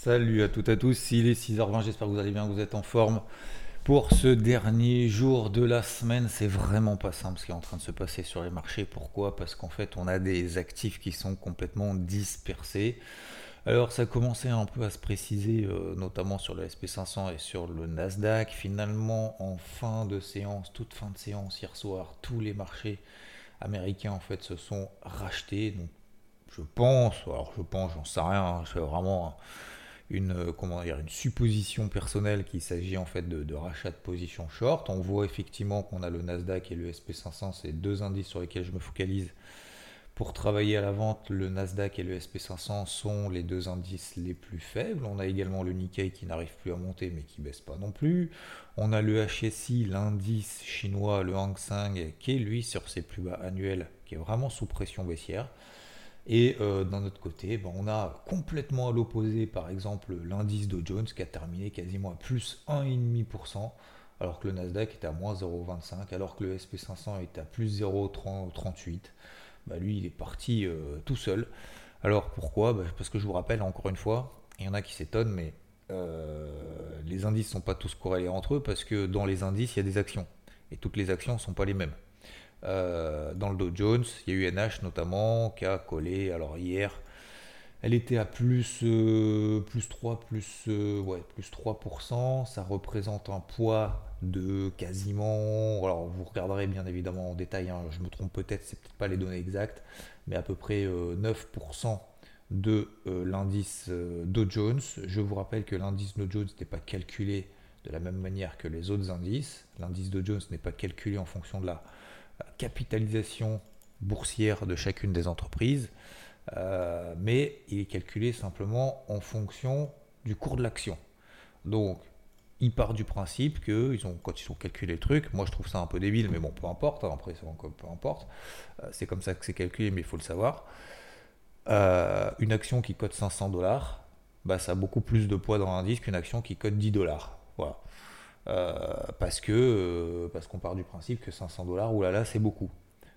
Salut à toutes et à tous, il est 6h20, j'espère que vous allez bien, vous êtes en forme. Pour ce dernier jour de la semaine, c'est vraiment pas simple ce qui est en train de se passer sur les marchés. Pourquoi? Parce qu'en fait, on a des actifs qui sont complètement dispersés. Alors ça commençait un peu à se préciser, euh, notamment sur le SP500 et sur le Nasdaq. Finalement, en fin de séance, toute fin de séance hier soir, tous les marchés américains en fait se sont rachetés. Donc je pense, alors je pense, j'en sais rien, hein, c'est vraiment une, euh, comment dire, une supposition personnelle qu'il s'agit en fait de, de, rachat de position short. On voit effectivement qu'on a le Nasdaq et le SP500, c'est deux indices sur lesquels je me focalise pour travailler à la vente, le Nasdaq et le SP500 sont les deux indices les plus faibles. On a également le Nikkei qui n'arrive plus à monter mais qui baisse pas non plus. On a le HSI, l'indice chinois, le Hang Seng, qui est lui sur ses plus bas annuels, qui est vraiment sous pression baissière. Et euh, d'un autre côté, ben, on a complètement à l'opposé, par exemple, l'indice Dow Jones qui a terminé quasiment à plus 1,5%, alors que le Nasdaq est à moins 0,25, alors que le SP500 est à plus 0,38. Bah, lui, il est parti euh, tout seul. Alors pourquoi? Bah, Parce que je vous rappelle, encore une fois, il y en a qui s'étonnent, mais euh, les indices ne sont pas tous corrélés entre eux, parce que dans les indices, il y a des actions. Et toutes les actions ne sont pas les mêmes. Euh, dans le Dow Jones, il y a eu NH notamment qui a collé. Alors hier, elle était à plus, plus 3, plus, ouais, plus 3%. Ça représente un poids de quasiment, alors vous regarderez bien évidemment en détail, hein, je me trompe peut-être, c'est peut-être pas les données exactes, mais à peu près 9% euh, de euh, l'indice euh, Dow Jones. Je vous rappelle que l'indice Dow Jones n'est pas calculé de la même manière que les autres indices. L'indice Dow Jones n'est pas calculé en fonction de la capitalisation boursière de chacune des entreprises, mais il est calculé simplement en fonction du cours de l'action. Donc, il part du principe que ont, quand ils ont calculé le truc, moi je trouve ça un peu débile, mais bon, peu importe, hein, après peu importe, euh, c'est comme ça que c'est calculé, mais il faut le savoir. Euh, une action qui cote 500 dollars, bah, ça a beaucoup plus de poids dans l'indice qu'une action qui cote 10 dollars. Voilà. Euh, parce que parce qu'on part du principe que 500 dollars, oulala, c'est beaucoup.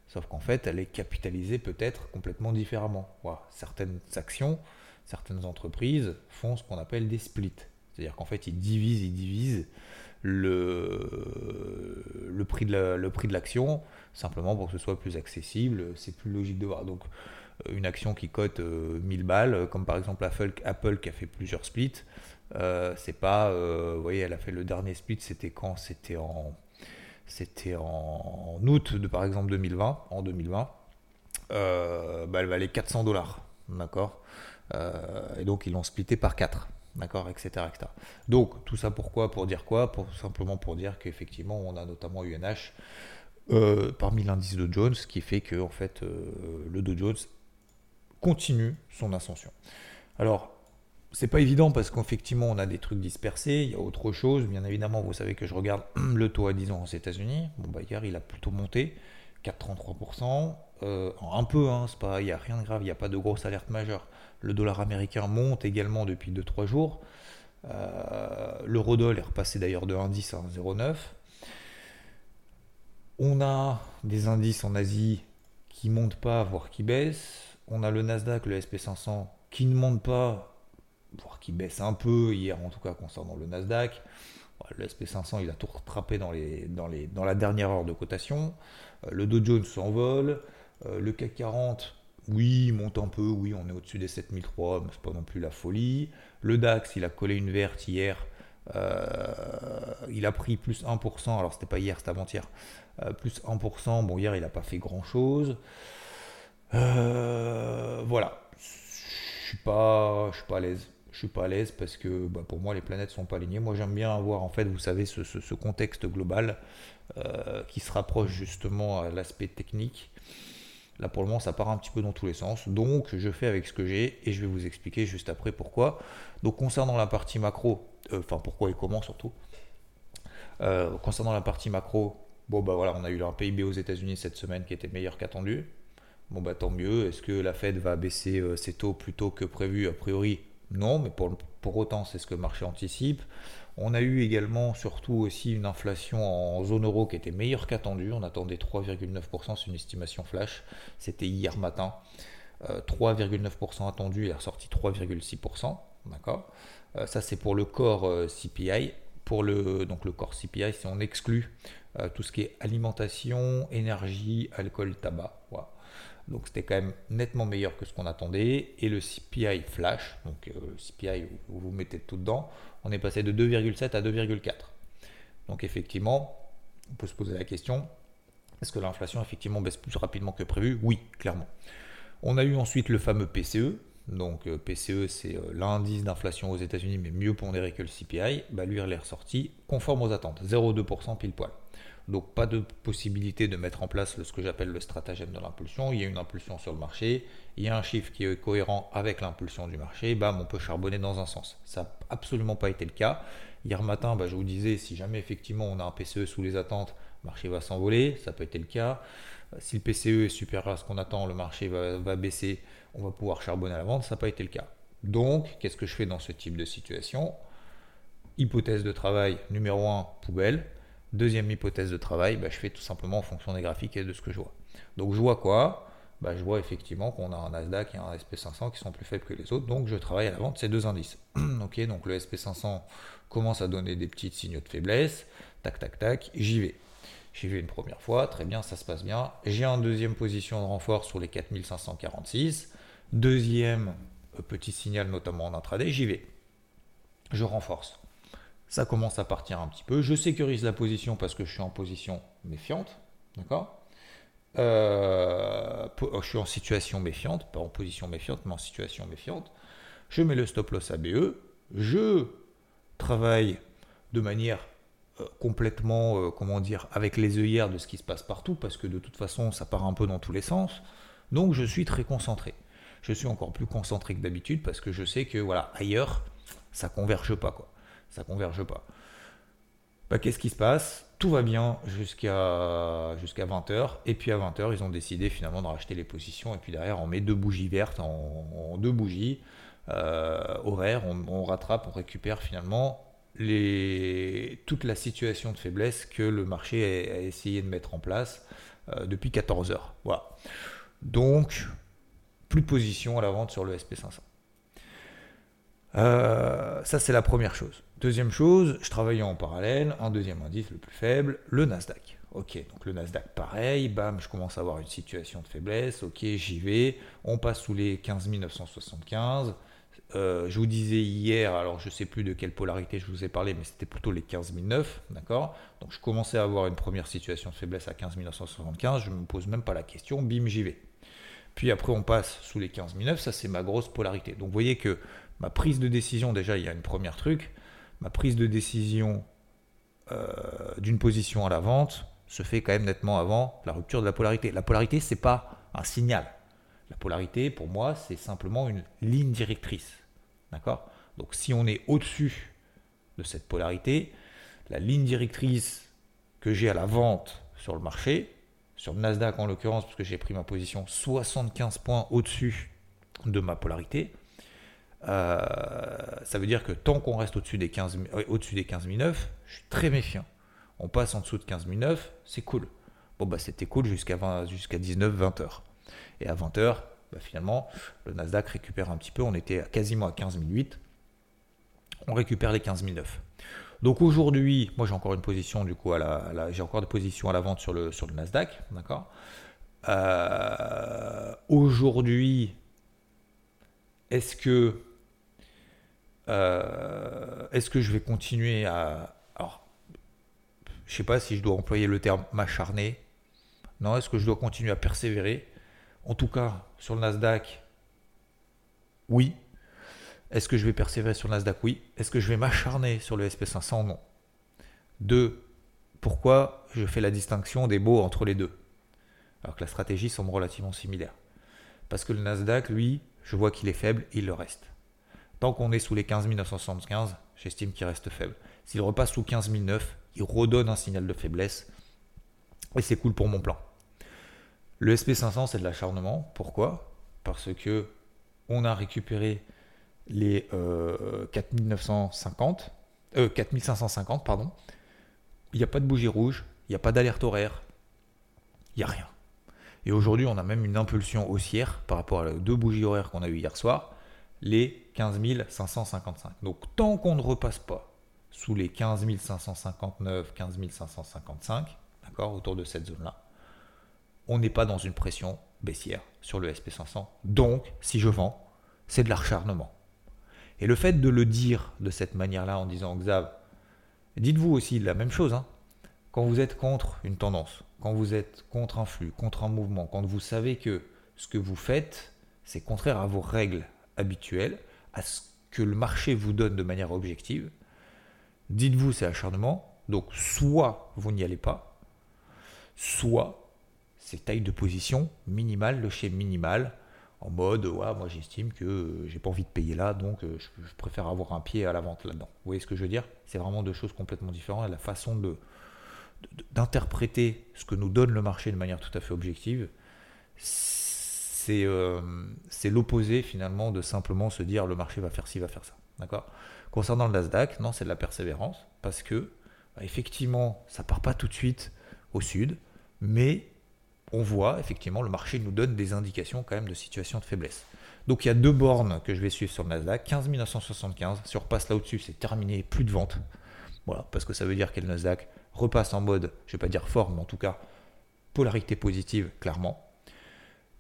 Sauf qu'en fait, elle est capitalisée peut-être complètement différemment. Voilà. Certaines actions, certaines entreprises font ce qu'on appelle des splits. C'est-à-dire qu'en fait, ils divisent, ils divisent le, le prix de l'action, simplement pour que ce soit plus accessible. C'est plus logique de voir. Donc, euh, une action qui cote 1000 euh, balles, comme par exemple Apple qui a fait plusieurs splits, euh, c'est pas, vous voyez, elle a fait le dernier split, c'était quand? C'était en, c'était en, août de par exemple 2020, en 2020. bah, elle valait 400 dollars, d'accord? Et donc ils l'ont splitté par 4. D'accord, etc., etc., Donc, tout ça pourquoi? Pour dire quoi? Pour, Simplement pour dire qu'effectivement, on a notamment UNH euh, parmi l'indice de Jones, qui fait que en fait, euh, le Dow Jones continue son ascension. Alors, c'est pas évident parce qu'effectivement, on a des trucs dispersés, il y a autre chose. Bien évidemment, vous savez que je regarde le taux à 10 ans aux États-Unis. Bon, bah, hier, il a plutôt monté, 4,33%. Euh, un peu, hein, il n'y a rien de grave, il n'y a pas de grosse alerte majeure. Le dollar américain monte également depuis 2-3 jours. Euh, L'eurodoll est repassé d'ailleurs de 1,10 à 1,09. On a des indices en Asie qui montent pas, voire qui baissent. On a le Nasdaq, le SP500 qui ne monte pas, voire qui baisse un peu, hier en tout cas concernant le Nasdaq. Le SP500, il a tout rattrapé dans, les, dans, les, dans la dernière heure de cotation. Euh, le Dow Jones s'envole. Euh, le CAC 40, oui, il monte un peu, oui, on est au-dessus des 7003, mais c'est pas non plus la folie. Le DAX, il a collé une verte hier. Euh, il a pris plus 1%, alors c'était pas hier, c'était avant-hier. Euh, plus 1%, bon, hier il n'a pas fait grand-chose. voilà, je suis pas, je suis pas à l'aise. Je suis pas à l'aise parce que bah, pour moi les planètes sont pas alignées. Moi j'aime bien avoir en fait, vous savez, ce, contexte global qui se rapproche justement à l'aspect technique. Là pour le moment ça part un petit peu dans tous les sens. Donc je fais avec ce que j'ai et je vais vous expliquer juste après pourquoi. Donc concernant la partie macro, euh, enfin pourquoi et comment surtout. Euh, concernant la partie macro, bon bah voilà, on a eu un PIB aux États-Unis cette semaine qui était meilleur qu'attendu. Bon bah tant mieux. Est-ce que la Fed va baisser euh, ses taux plus tôt que prévu? A priori, non, mais pour, autant c'est ce que le marché anticipe. On a eu également surtout aussi une inflation en zone euro qui était meilleure qu'attendue. On attendait 3,9%, c'est une estimation flash. C'était hier matin. 3,9% attendu, il est ressorti 3,6%. D'accord? Euh, Ça, c'est pour le corps euh, CPI. Pour le, donc le corps CPI, si on exclut euh, tout ce qui est alimentation, énergie, alcool, tabac. Donc c'était quand même nettement meilleur que ce qu'on attendait. Et le CPI flash, donc le CPI où vous mettez tout dedans, on est passé de 2,7 à 2,4. Donc effectivement, on peut se poser la question, est-ce que l'inflation effectivement baisse plus rapidement que prévu? Oui, clairement. On a eu ensuite le fameux PCE. Donc euh, PCE, c'est euh, l'indice d'inflation aux États-Unis, mais mieux pondéré que le CPI. Bah, lui, il est ressorti conforme aux attentes, 0,2% pile poil. Donc pas de possibilité de mettre en place ce que j'appelle le stratagème de l'impulsion. Il y a une impulsion sur le marché, il y a un chiffre qui est cohérent avec l'impulsion du marché, bam, on peut charbonner dans un sens. Ça n'a absolument pas été le cas. Hier matin, bah, je vous disais, si jamais effectivement on a un PCE sous les attentes, le marché va s'envoler, ça peut être le cas. Si le PCE est supérieur à ce qu'on attend, le marché va, va baisser, on va pouvoir charbonner à la vente, ça n'a pas été le cas. Donc, qu'est-ce que je fais dans ce type de situation? Hypothèse de travail numéro 1, poubelle. Deuxième hypothèse de travail, bah, je fais tout simplement en fonction des graphiques et de ce que je vois. Donc je vois quoi? Bah, Je vois effectivement qu'on a un Nasdaq et un SP500 qui sont plus faibles que les autres, donc je travaille à la vente ces deux indices. donc le SP500 commence à donner des petits signaux de faiblesse, tac tac tac, j'y vais. J'y vais une première fois, très bien, ça se passe bien. J'ai en deuxième position de renfort sur les 4546. Deuxième euh, petit signal, notamment en intraday, j'y vais. Je renforce ça commence à partir un petit peu. Je sécurise la position parce que je suis en position méfiante. D'accord? Euh, Je suis en situation méfiante, pas en position méfiante, mais en situation méfiante. Je mets le stop loss ABE. Je travaille de manière euh, complètement, euh, comment dire, avec les œillères de ce qui se passe partout, parce que de toute façon, ça part un peu dans tous les sens. Donc, je suis très concentré. Je suis encore plus concentré que d'habitude parce que je sais que, voilà, ailleurs, ça converge pas, quoi ça converge pas. Bah, Qu'est-ce qui se passe? Tout va bien jusqu'à jusqu'à 20h. Et puis à 20h, ils ont décidé finalement de racheter les positions. Et puis derrière, on met deux bougies vertes en, deux bougies euh, horaires. On, rattrape, on récupère finalement toute la situation de faiblesse que le marché a, essayé de mettre en place euh, depuis 14 heures. Voilà. Donc, plus de position à la vente sur le SP500. Euh, ça, c'est la première chose. Deuxième chose, je travaillais en parallèle, un deuxième indice le plus faible, le Nasdaq. Ok, donc le Nasdaq pareil, bam, je commence à avoir une situation de faiblesse, ok, j'y vais, on passe sous les 15 975. Euh, je vous disais hier, alors je ne sais plus de quelle polarité je vous ai parlé, mais c'était plutôt les 15 009, d'accord? Donc je commençais à avoir une première situation de faiblesse à 15 975, je ne me pose même pas la question, bim, j'y vais. Puis après on passe sous les 15 009, ça c'est ma grosse polarité. Donc vous voyez que ma prise de décision, déjà il y a une première truc, ma prise de décision euh, d'une position à la vente se fait quand même nettement avant la rupture de la polarité. La polarité, c'est pas un signal. La polarité, pour moi, c'est simplement une ligne directrice. D'accord? Donc, si on est au-dessus de cette polarité, la ligne directrice que j'ai à la vente sur le marché, sur le Nasdaq en l'occurrence, parce que j'ai pris ma position 75 points au-dessus de ma polarité, euh, ça veut dire que tant qu'on reste au-dessus des 15, euh, au-dessus des 15 je suis très méfiant. On passe en dessous de 15 c'est cool. Bon, bah, c'était cool jusqu'à, jusqu'à 19, 20 heures. Et à 20 heures, bah, finalement, le Nasdaq récupère un petit peu. On était quasiment à 15 On récupère les 15 Donc aujourd'hui, moi j'ai encore une position du coup à la, j'ai encore des positions à la vente sur le sur Nasdaq, d'accord? Euh, aujourd'hui, est-ce que euh, est-ce que je vais continuer à. Alors, je sais pas si je dois employer le terme m'acharner. Non, est-ce que je dois continuer à persévérer? En tout cas, sur le Nasdaq, oui. Est-ce que je vais persévérer sur le Nasdaq? Oui. Est-ce que je vais m'acharner sur le SP500 Non. Deux, pourquoi je fais la distinction des beaux entre les deux? Alors que la stratégie semble relativement similaire. Parce que le Nasdaq, lui, je vois qu'il est faible, il le reste. Tant qu'on est sous les 15 975, j'estime qu'il reste faible. S'il repasse sous 15 009, il redonne un signal de faiblesse. Et c'est cool pour mon plan. Le SP500, c'est de l'acharnement. Pourquoi? Parce que on a récupéré les 4950, euh, 4550, euh, pardon. Il n'y a pas de bougie rouge, il n'y a pas d'alerte horaire, il n'y a rien. Et aujourd'hui, on a même une impulsion haussière par rapport aux deux bougies horaires qu'on a eues hier soir, les 15 555. Donc tant qu'on ne repasse pas sous les 15 559, 15 555, d'accord, autour de cette zone-là, on n'est pas dans une pression baissière sur le SP500. Donc, si je vends, c'est de l'acharnement. Et le fait de le dire de cette manière-là en disant Xav, dites-vous aussi la même chose. Hein. Quand vous êtes contre une tendance, quand vous êtes contre un flux, contre un mouvement, quand vous savez que ce que vous faites, c'est contraire à vos règles habituelles, à ce que le marché vous donne de manière objective, dites-vous c'est acharnement. Donc soit vous n'y allez pas, soit c'est taille de position minimale, le chez minimal, en mode ouais, moi j'estime que j'ai pas envie de payer là, donc euh, je, préfère avoir un pied à la vente là-dedans. Vous voyez ce que je veux dire? C'est vraiment deux choses complètement différentes. La façon de, d'interpréter ce que nous donne le marché de manière tout à fait objective, c'est euh, l'opposé finalement de simplement se dire le marché va faire ci, va faire ça. Concernant le Nasdaq, non, c'est de la persévérance parce que bah, effectivement, ça part pas tout de suite au sud, mais on voit effectivement le marché nous donne des indications quand même de situation de faiblesse. Donc il y a deux bornes que je vais suivre sur le Nasdaq, 15 975, si on repasse là au-dessus, c'est terminé, plus de vente. Voilà, parce que ça veut dire que le Nasdaq repasse en mode, je ne vais pas dire fort, mais en tout cas, polarité positive, clairement.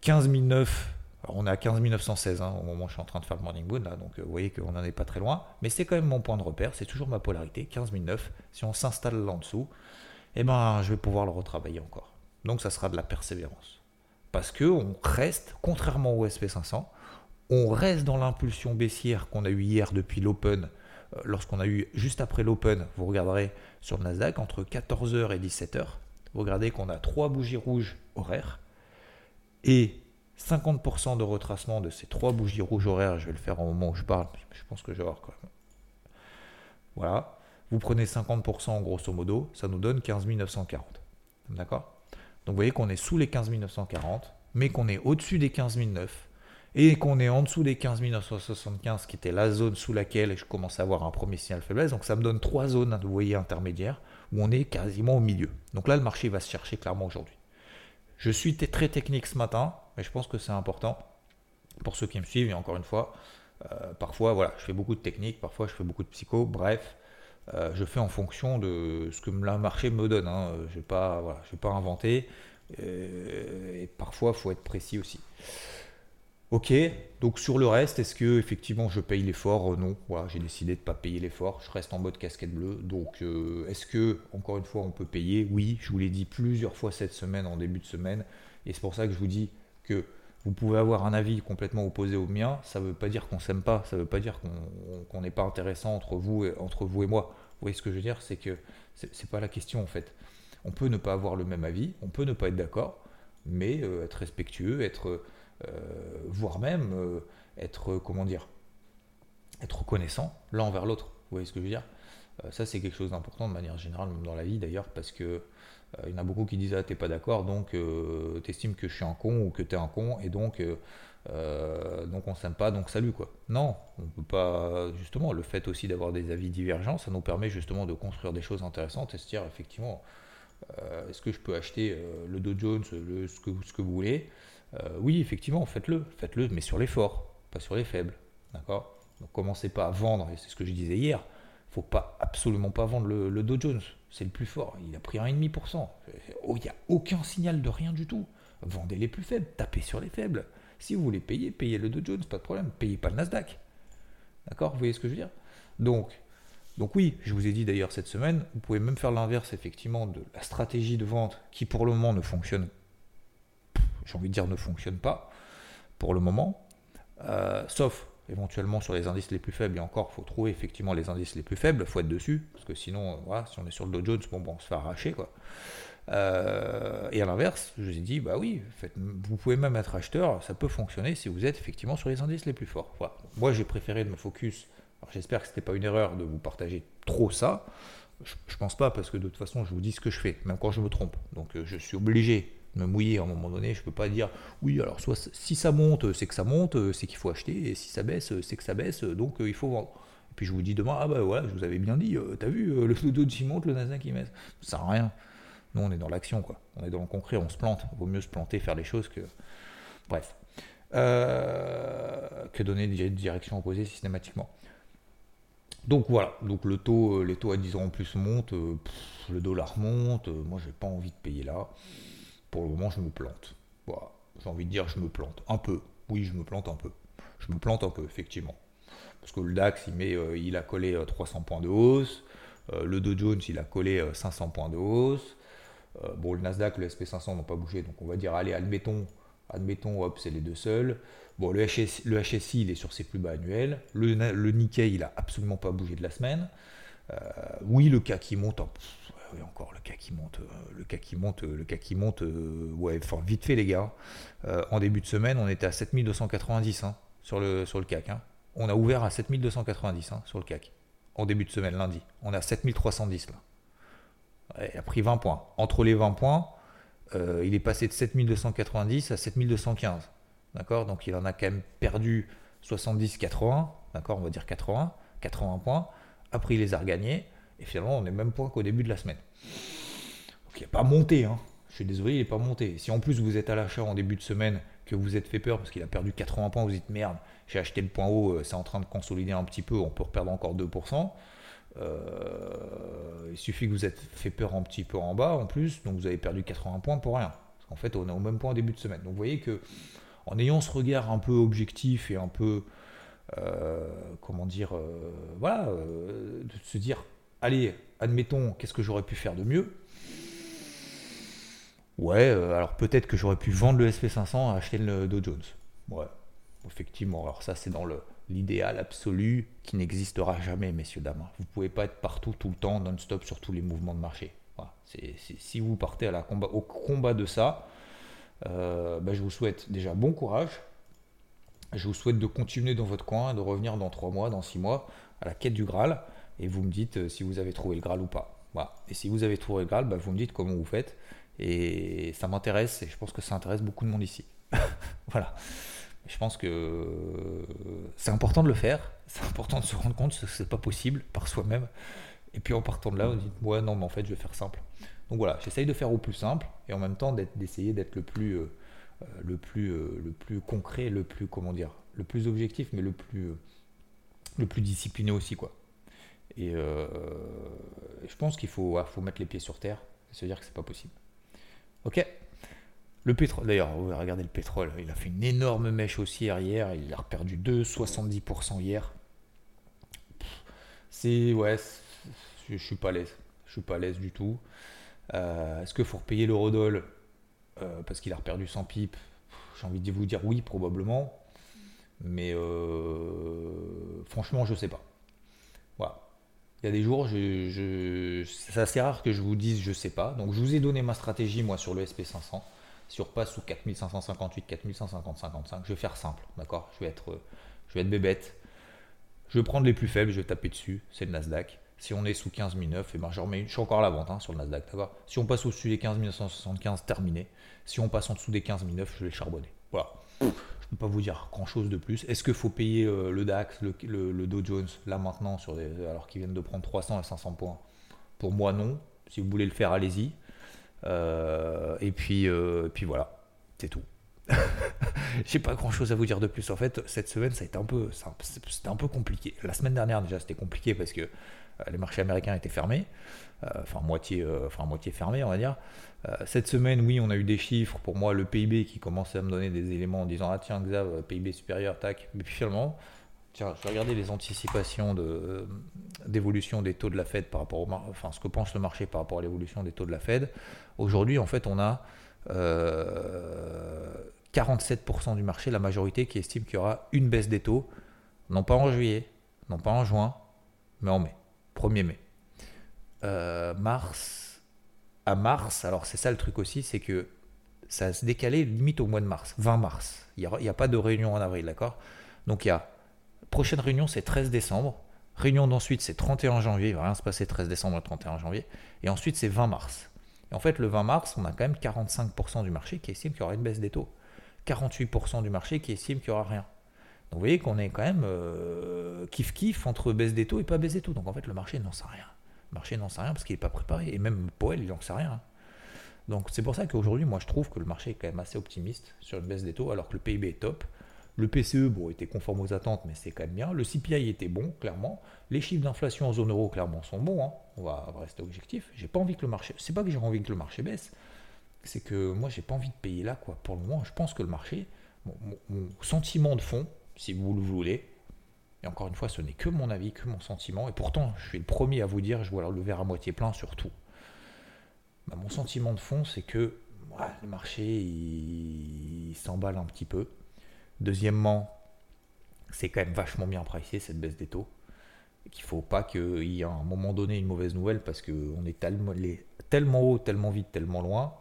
15 009, on est à 15 916 hein, au moment où je suis en train de faire le morning moon, là, donc euh, vous voyez qu'on n'en est pas très loin, mais c'est quand même mon point de repère, c'est toujours ma polarité, 15 009. Si on s'installe là en dessous, eh ben, je vais pouvoir le retravailler encore. Donc ça sera de la persévérance. Parce que on reste, contrairement au SP500, on reste dans l'impulsion baissière qu'on a eu hier depuis l'open euh, lorsqu'on a eu juste après l'Open, vous regarderez sur le Nasdaq, entre 14h et 17h, vous regardez qu'on a trois bougies rouges horaires et 50% de retracement de ces trois bougies rouges horaires, je vais le faire au moment où je parle, je pense que je vais avoir quand même. Voilà, vous prenez 50% grosso modo, ça nous donne 15 940. D'accord? Donc vous voyez qu'on est sous les 15 940, mais qu'on est au-dessus des 15 009 et qu'on est en dessous des 15 975, qui était la zone sous laquelle je commence à avoir un premier signal faiblesse. Donc ça me donne trois zones, vous voyez, intermédiaires, où on est quasiment au milieu. Donc là, le marché va se chercher clairement aujourd'hui. Je suis très technique ce matin, mais je pense que c'est important pour ceux qui me suivent. Et encore une fois, euh, parfois, voilà, je fais beaucoup de technique, parfois je fais beaucoup de psycho. Bref, euh, je fais en fonction de ce que le marché me donne. Je ne vais, pas, vais pas inventer. Euh, et parfois, il faut être précis aussi. Ok, donc sur le reste, est-ce que effectivement je paye l'effort? Non, voilà, j'ai décidé de ne pas payer l'effort, je reste en mode casquette bleue. Donc euh, est-ce que, encore une fois, on peut payer? Oui, je vous l'ai dit plusieurs fois cette semaine, en début de semaine, et c'est pour ça que je vous dis que vous pouvez avoir un avis complètement opposé au mien, ça ne veut pas dire qu'on s'aime pas, ça ne veut pas dire qu'on n'est pas intéressant entre vous, et, moi. Vous voyez ce que je veux dire? C'est que c'est pas la question en fait. On peut ne pas avoir le même avis, on peut ne pas être d'accord, mais euh, être respectueux, être euh, voire même euh, être, comment dire, être reconnaissant l'un envers l'autre. Vous voyez ce que je veux dire? Euh, Ça, c'est quelque chose d'important de manière générale, même dans la vie d'ailleurs, parce que il y en a beaucoup qui disent Ah, t'es pas d'accord, donc t'estimes que je suis un con ou que t'es un con, et donc, donc on s'aime pas, donc salut quoi. Non, on peut pas. Justement, le fait aussi d'avoir des avis divergents, ça nous permet justement de construire des choses intéressantes et se dire effectivement, est-ce que je peux acheter le Dow Jones, le, ce, que, ce que vous voulez euh, oui, effectivement, faites-le, faites-le, mais sur les forts, pas sur les faibles. D'accord? Donc commencez pas à vendre, et c'est ce que je disais hier, faut pas absolument pas vendre le, Dow Jones. C'est le plus fort. Il a pris 1,5%. Oh, il n'y a aucun signal de rien du tout. Vendez les plus faibles, tapez sur les faibles. Si vous voulez payer, payez le Dow Jones, pas de problème. Payez pas le Nasdaq. D'accord? Vous voyez ce que je veux dire? Donc, donc oui, je vous ai dit d'ailleurs cette semaine, vous pouvez même faire l'inverse effectivement de la stratégie de vente qui pour le moment ne fonctionne j'ai envie de dire, ne fonctionne pas pour le moment, euh, sauf éventuellement sur les indices les plus faibles. Et encore, il faut trouver effectivement les indices les plus faibles, il faut être dessus, parce que sinon, euh, voilà, si on est sur le Dow Jones, bon, bon on se fait arracher. Quoi. Euh, et à l'inverse, je vous ai dit, bah oui, vous pouvez même être acheteur, ça peut fonctionner si vous êtes effectivement sur les indices les plus forts. Moi, j'ai préféré de me focus. J'espère que ce n'était pas une erreur de vous partager trop ça. Je, ne pense pas, parce que de toute façon, je vous dis ce que je fais, même quand je me trompe. Donc, je suis obligé me mouiller à un moment donné. Je peux pas dire, oui, alors soit si ça monte, c'est que ça monte, c'est qu'il faut acheter, et si ça baisse, c'est que ça baisse, donc euh, il faut vendre. Et puis je vous dis demain, ah bah voilà, je vous avais bien dit, t'as vu, le Dow qui monte, le Nasdaq qui met. Ça sert à rien. Nous, on est dans l'action, quoi. On est dans le concret, on se plante. Vaut mieux se planter, faire les choses que. Bref. Euh, que donner des directions opposées systématiquement. Donc voilà, donc le taux, euh, les taux à 10 ans en plus montent, euh, le dollar monte, moi j'ai pas envie de payer là. Pour le moment je me plante. J'ai envie de dire je me plante. Un peu. Oui je me plante un peu. Je me plante un peu, effectivement. Parce que le DAX il, il a collé 300 points de hausse. le Dow Jones il a collé 500 points de hausse. Euh, bon, le Nasdaq, le SP500 n'ont pas bougé, donc on va dire, allez, admettons, admettons, hop, c'est les deux seuls. Bon, le, HS, le HSI, il est sur ses plus bas annuels. Le, le Nikkei, il a absolument pas bougé de la semaine. Euh, oui, le CAC qui monte, oui, encore le CAC qui monte, euh, le CAC qui monte, le CAC qui monte, ouais, enfin, vite fait les gars. en début de semaine, on était à 7290 hein, sur, le, sur CAC. Hein. On a ouvert à 7290 hein, sur le CAC en début de semaine, lundi. On est à 7310 là. Il a pris 20 points. Entre les 20 points, euh, il est passé de 7290 à 7215. D'accord? Donc il en a quand même perdu 70-80. D'accord? On va dire 80. 80 points. Après, il les a regagnés. Et finalement, on est même point qu'au début de la semaine. Donc il n'est pas monté. Hein. Je suis désolé, il n'est pas monté. Si en plus vous êtes à l'achat en début de semaine, que vous êtes fait peur parce qu'il a perdu 80 points, vous dites merde, j'ai acheté le point haut, euh, c'est en train de consolider un petit peu, on peut reperdre encore 2%. Euh, il suffit que vous êtes fait peur un petit peu en bas en plus, donc vous avez perdu 80 points pour rien. Parce qu'en fait, on est au même point en début de semaine. Donc vous voyez que en ayant ce regard un peu objectif et un peu, comment dire, euh, voilà, de se dire, allez, admettons, qu'est-ce que j'aurais pu faire de mieux? Ouais, alors peut-être que j'aurais pu vendre le SP500 et acheter le Dow Jones. Ouais, effectivement. Alors ça, c'est dans le l'idéal absolu qui n'existera jamais, messieurs, dames. Vous pouvez pas être partout, tout le temps, non-stop sur tous les mouvements de marché. si vous partez à la combat, au combat de ça, euh, ben, je vous souhaite déjà bon courage. Je vous souhaite de continuer dans votre coin, de revenir dans 3 mois, dans 6 mois, à la quête du Graal. Et vous me dites euh, si vous avez trouvé le Graal ou pas. Et si vous avez trouvé le Graal, ben, vous me dites comment vous faites. Et ça m'intéresse et je pense que ça intéresse beaucoup de monde ici. voilà. Je pense que c'est important de le faire, c'est important de se rendre compte que c'est pas possible par soi-même. Et puis en partant de là, on dit ouais non mais en fait je vais faire simple. Donc voilà, j'essaye de faire au plus simple et en même temps d'essayer d'être le plus euh, le plus euh, le plus concret, le plus comment dire, le plus objectif, mais le plus euh, le plus discipliné aussi quoi. Et je pense qu'il faut, faut mettre les pieds sur terre et se dire que c'est pas possible. Ok le pétrole, d'ailleurs, regardez le pétrole, il a fait une énorme mèche haussière hier, il a perdu 2,70% hier. C'est, ouais, je, suis pas à l'aise, je suis pas à l'aise du tout. Euh, est-ce qu'il faut repayer l'eurodoll? Euh, parce qu'il a perdu 100 pips J'ai envie de vous dire oui, probablement. Mais euh, franchement, je sais pas. Voilà. Il y a des jours, c'est assez rare que je vous dise je sais pas. Donc je vous ai donné ma stratégie moi sur le SP500 si on repasse sous 4558, 4550, 55, je vais faire simple, d'accord? Je, vais être, je vais être bébête. Je vais prendre les plus faibles, je vais taper dessus, c'est le Nasdaq. Si on est sous 15 009, et ben je, remets, je suis encore à la vente hein, sur le Nasdaq, d'accord Si on passe au-dessus des 15 975, terminé. Si on passe en dessous des 15 009, je vais charbonner. Voilà. Je ne peux pas vous dire grand-chose de plus. Est-ce qu'il faut payer euh, le DAX, le, Dow Jones, là maintenant, sur alors qu'ils viennent de prendre 300 et 500 points? Pour moi, non. Si vous voulez le faire, allez-y. Euh, et puis, euh, puis voilà, c'est tout. J'ai pas grand chose à vous dire de plus. En fait, cette semaine, ça a été un peu, c'était un peu compliqué. La semaine dernière, déjà, c'était compliqué parce que euh, les marchés américains étaient fermés, enfin moitié, enfin moitié fermés, on va dire. cette semaine, oui, on a eu des chiffres. Pour moi, le PIB qui commençait à me donner des éléments en disant ah tiens, Xav, PIB supérieur, tac. Mais puis finalement, tiens, je vais regarder les anticipations d'évolution des taux de la Fed par rapport au enfin ce que pense le marché par rapport à l'évolution des taux de la Fed. Aujourd'hui, en fait, on a 47% euh, du marché, la majorité, qui estime qu'il y aura une baisse des taux, non pas en juillet, non pas en juin, mais en mai, 1er mai. Euh, mars, à mars, alors c'est ça le truc aussi, c'est que ça se décalait limite au mois de mars, 20 mars. Il n'y a, pas de réunion en avril, d'accord? Donc il y a, prochaine réunion c'est 13 décembre, réunion d'ensuite c'est 31 janvier, il va rien se passer 13 décembre à 31 janvier, et ensuite c'est 20 mars. Et en fait le 20 mars, on a quand même 45% du marché qui estime qu'il y aura une baisse des taux, 48% du marché qui estime qu'il n'y aura rien. Donc vous voyez qu'on est quand même euh, kiff-kiff entre baisse des taux et pas baisse des taux. Donc en fait le marché n'en sait rien. Le marché n'en sait rien parce qu'il n'est pas préparé. Et même Powell, il n'en sait rien. Donc c'est pour ça qu'aujourd'hui, moi je trouve que le marché est quand même assez optimiste sur une baisse des taux, alors que le PIB est top. Le PCE, bon, était conforme aux attentes, mais c'est quand même bien. Le CPI était bon, clairement. Les chiffres d'inflation en zone euro, clairement, sont bons. Hein. On va rester objectif. J'ai pas envie que le marché. C'est pas que j'ai envie que le marché baisse. C'est que moi, j'ai pas envie de payer là, quoi. Pour le moment, je pense que le marché, mon sentiment de fond, si vous le voulez, et encore une fois, ce n'est que mon avis, que mon sentiment. Et pourtant, je suis le premier à vous dire, je vois le verre à moitié plein sur tout. Bah, mon sentiment de fond, c'est que le marché, il, s'emballe un petit peu. Deuxièmement, c'est quand même vachement bien pricé cette baisse des taux. Qu'il ne faut pas qu'il y ait à un moment donné une mauvaise nouvelle parce qu'on est tellement, haut, tellement vite, tellement loin.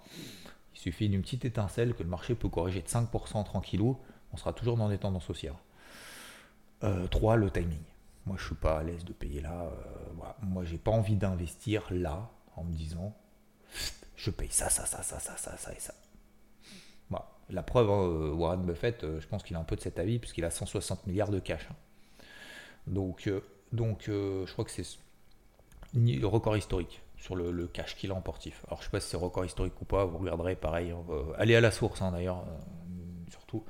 Il suffit d'une petite étincelle que le marché peut corriger de 5% tranquillou. On sera toujours dans des tendances haussières. 3. Euh, le timing. Moi, je suis pas à l'aise de payer là. Euh, voilà. Moi, j'ai pas envie d'investir là en me disant je paye ça, ça, ça, ça, ça, ça, ça et ça. La preuve, hein, euh, Warren Buffett, je pense qu'il a un peu de cet avis puisqu'il a 160 milliards de cash. Hein. Donc, donc je crois que c'est le record historique sur le, cash qu'il a en portif. Alors, je sais pas si c'est record historique ou pas, vous regarderez pareil. allez à la source hein, d'ailleurs, surtout.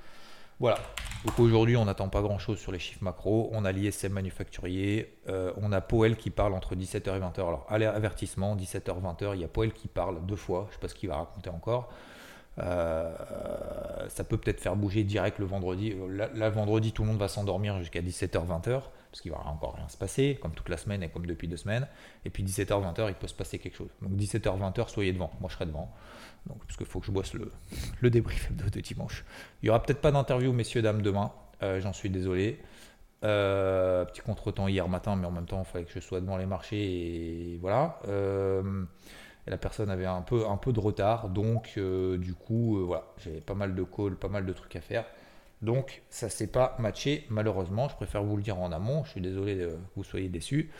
Voilà. Donc aujourd'hui, on n'attend pas grand-chose sur les chiffres macro. On a l'ISM manufacturier. Euh, on a Powell qui parle entre 17h et 20h. Alors, allez, avertissement, 17h, 20h. Il y a Powell qui parle deux fois. Je ne sais pas ce qu'il va raconter encore. Euh, ça peut peut-être faire bouger direct le vendredi. Euh, là, vendredi, tout le monde va s'endormir jusqu'à 17h, 20h. Parce qu'il va encore rien se passer, comme toute la semaine et comme depuis deux semaines. Et puis 17h, 20h, il peut se passer quelque chose. Donc 17h, 20h, soyez devant. Moi, je serai devant. Donc, parce qu'il faut que je boisse le, débrief de, dimanche. Il n'y aura peut-être pas d'interview, messieurs, dames, demain. Euh, j'en suis désolé. Euh, petit contretemps hier matin, mais en même temps, il fallait que je sois devant les marchés et voilà. Euh, la personne avait un peu, de retard, donc du coup, voilà, j'avais pas mal de calls, pas mal de trucs à faire. Donc, ça s'est pas matché, malheureusement. Je préfère vous le dire en amont. Je suis désolé que vous soyez déçus.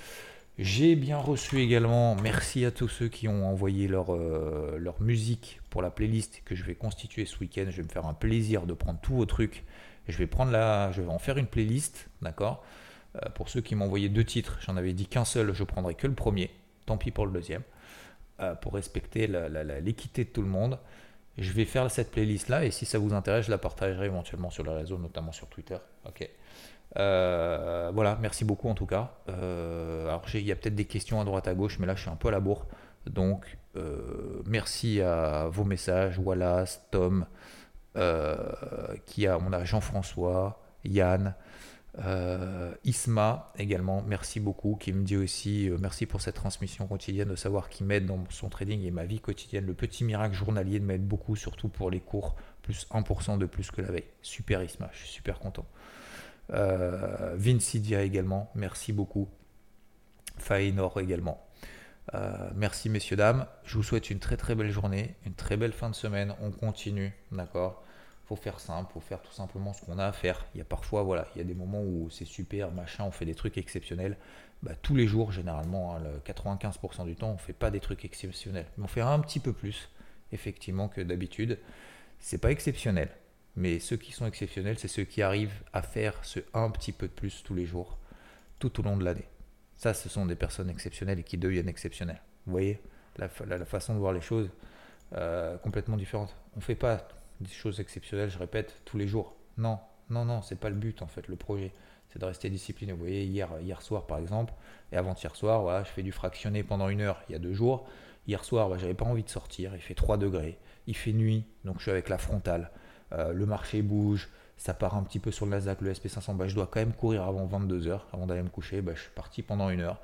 J'ai bien reçu également, merci à tous ceux qui ont envoyé leur, euh, leur musique pour la playlist que je vais constituer ce week-end. Je vais me faire un plaisir de prendre tous vos trucs. Je vais prendre la, je vais en faire une playlist, d'accord? Euh, Pour ceux qui m'ont envoyé deux titres, j'en avais dit qu'un seul, je prendrai que le premier. Tant pis pour le deuxième. Euh, pour respecter l'équité de tout le monde. Je vais faire cette playlist là et si ça vous intéresse, je la partagerai éventuellement sur le réseau, notamment sur Twitter. Ok. Euh, voilà, merci beaucoup en tout cas. Euh, alors il y a peut-être des questions à droite à gauche, mais là je suis un peu à la bourre. Donc euh, merci à vos messages, Wallace, Tom, qui a, on a Jean-François, Yann, Isma également. Merci beaucoup, qui me dit aussi merci pour cette transmission quotidienne, de savoir qui m'aide dans son trading et ma vie quotidienne. Le petit miracle journalier m'aide beaucoup, surtout pour les cours, plus 1% de plus que la veille. Super Isma, je suis super content. Euh, Vincidia également, merci beaucoup. Fainor également. Euh, merci messieurs, dames. Je vous souhaite une très très belle journée, une très belle fin de semaine. On continue, d'accord? Faut faire simple, faut faire tout simplement ce qu'on a à faire. Il y a parfois, voilà, il y a des moments où c'est super, machin, on fait des trucs exceptionnels. Bah, tous les jours, généralement, 95% hein, du temps, on fait pas des trucs exceptionnels. Mais on fait un petit peu plus, effectivement, que d'habitude. C'est pas exceptionnel. Mais ceux qui sont exceptionnels, c'est ceux qui arrivent à faire ce un petit peu de plus tous les jours, tout au long de l'année. Ça, ce sont des personnes exceptionnelles et qui deviennent exceptionnelles. Vous voyez? La, façon de voir les choses euh, complètement différente. On fait pas des choses exceptionnelles, je répète, tous les jours. Non, non, non, c'est pas le but en fait. Le projet, c'est de rester discipliné. Vous voyez, hier, hier soir par exemple, et avant-hier soir, voilà, je fais du fractionné pendant une heure il y a deux jours. Hier soir, j'avais pas envie de sortir, il fait 3 degrés, il fait nuit, donc je suis avec la frontale. Euh, le marché bouge, ça part un petit peu sur le Nasdaq, le SP500, bah, je dois quand même courir avant 22h, avant d'aller me coucher, bah, je suis parti pendant une heure.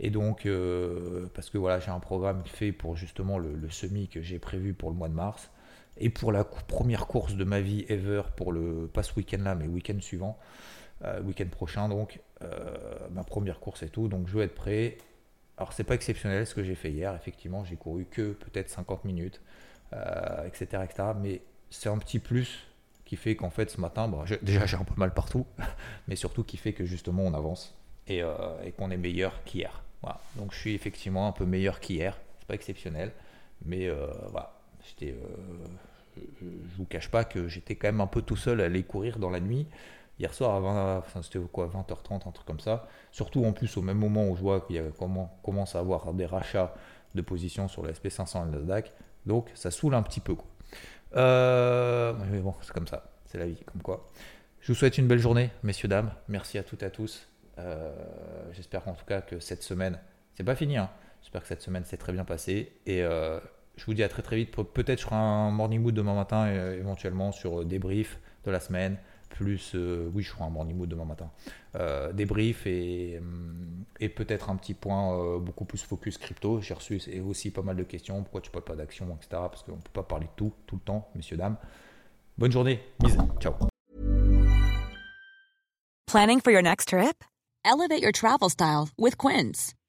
Et donc, euh, parce que voilà, j'ai un programme fait pour justement le, semi que j'ai prévu pour le mois de mars, et pour la première course de ma vie ever, pour le, pas ce week-end là, mais le week-end suivant, euh, week-end prochain, donc, ma première course et tout, donc je veux être prêt. Alors c'est pas exceptionnel ce que j'ai fait hier, effectivement j'ai couru que peut-être 50 minutes, etc., etc. Mais c'est un petit plus qui fait qu'en fait ce matin, bon, déjà j'ai un peu mal partout, mais surtout qui fait que justement on avance et, et qu'on est meilleur qu'hier. Donc je suis effectivement un peu meilleur qu'hier, c'est pas exceptionnel, mais voilà, j'étais je vous cache pas que j'étais quand même un peu tout seul à aller courir dans la nuit. Hier soir, à 20, enfin, c'était quoi, 20h30, un truc comme ça. Surtout en plus au même moment où je vois qu'il y a, comment, commence à avoir des rachats de positions sur le SP500 et le Nasdaq. Donc ça saoule un petit peu. Quoi. Euh, mais bon, c'est comme ça, c'est la vie, comme quoi. Je vous souhaite une belle journée, messieurs, dames. Merci à toutes et à tous. Euh, j'espère en tout cas que cette semaine, c'est pas fini. Hein. J'espère que cette semaine s'est très bien passée. Et euh, je vous dis à très très vite. Peut-être je ferai un morning mood demain matin, éventuellement sur débrief de la semaine. Plus, oui, je ferai un morning mood demain matin. débrief et, et peut-être un petit point beaucoup plus focus crypto. J'ai reçu aussi pas mal de questions. Pourquoi tu parles pas d'action, etc. Parce qu'on ne peut pas parler de tout, tout le temps, messieurs, dames. Bonne journée. Bisous. Ciao. Planning for your next trip? Elevate your travel style with Quince.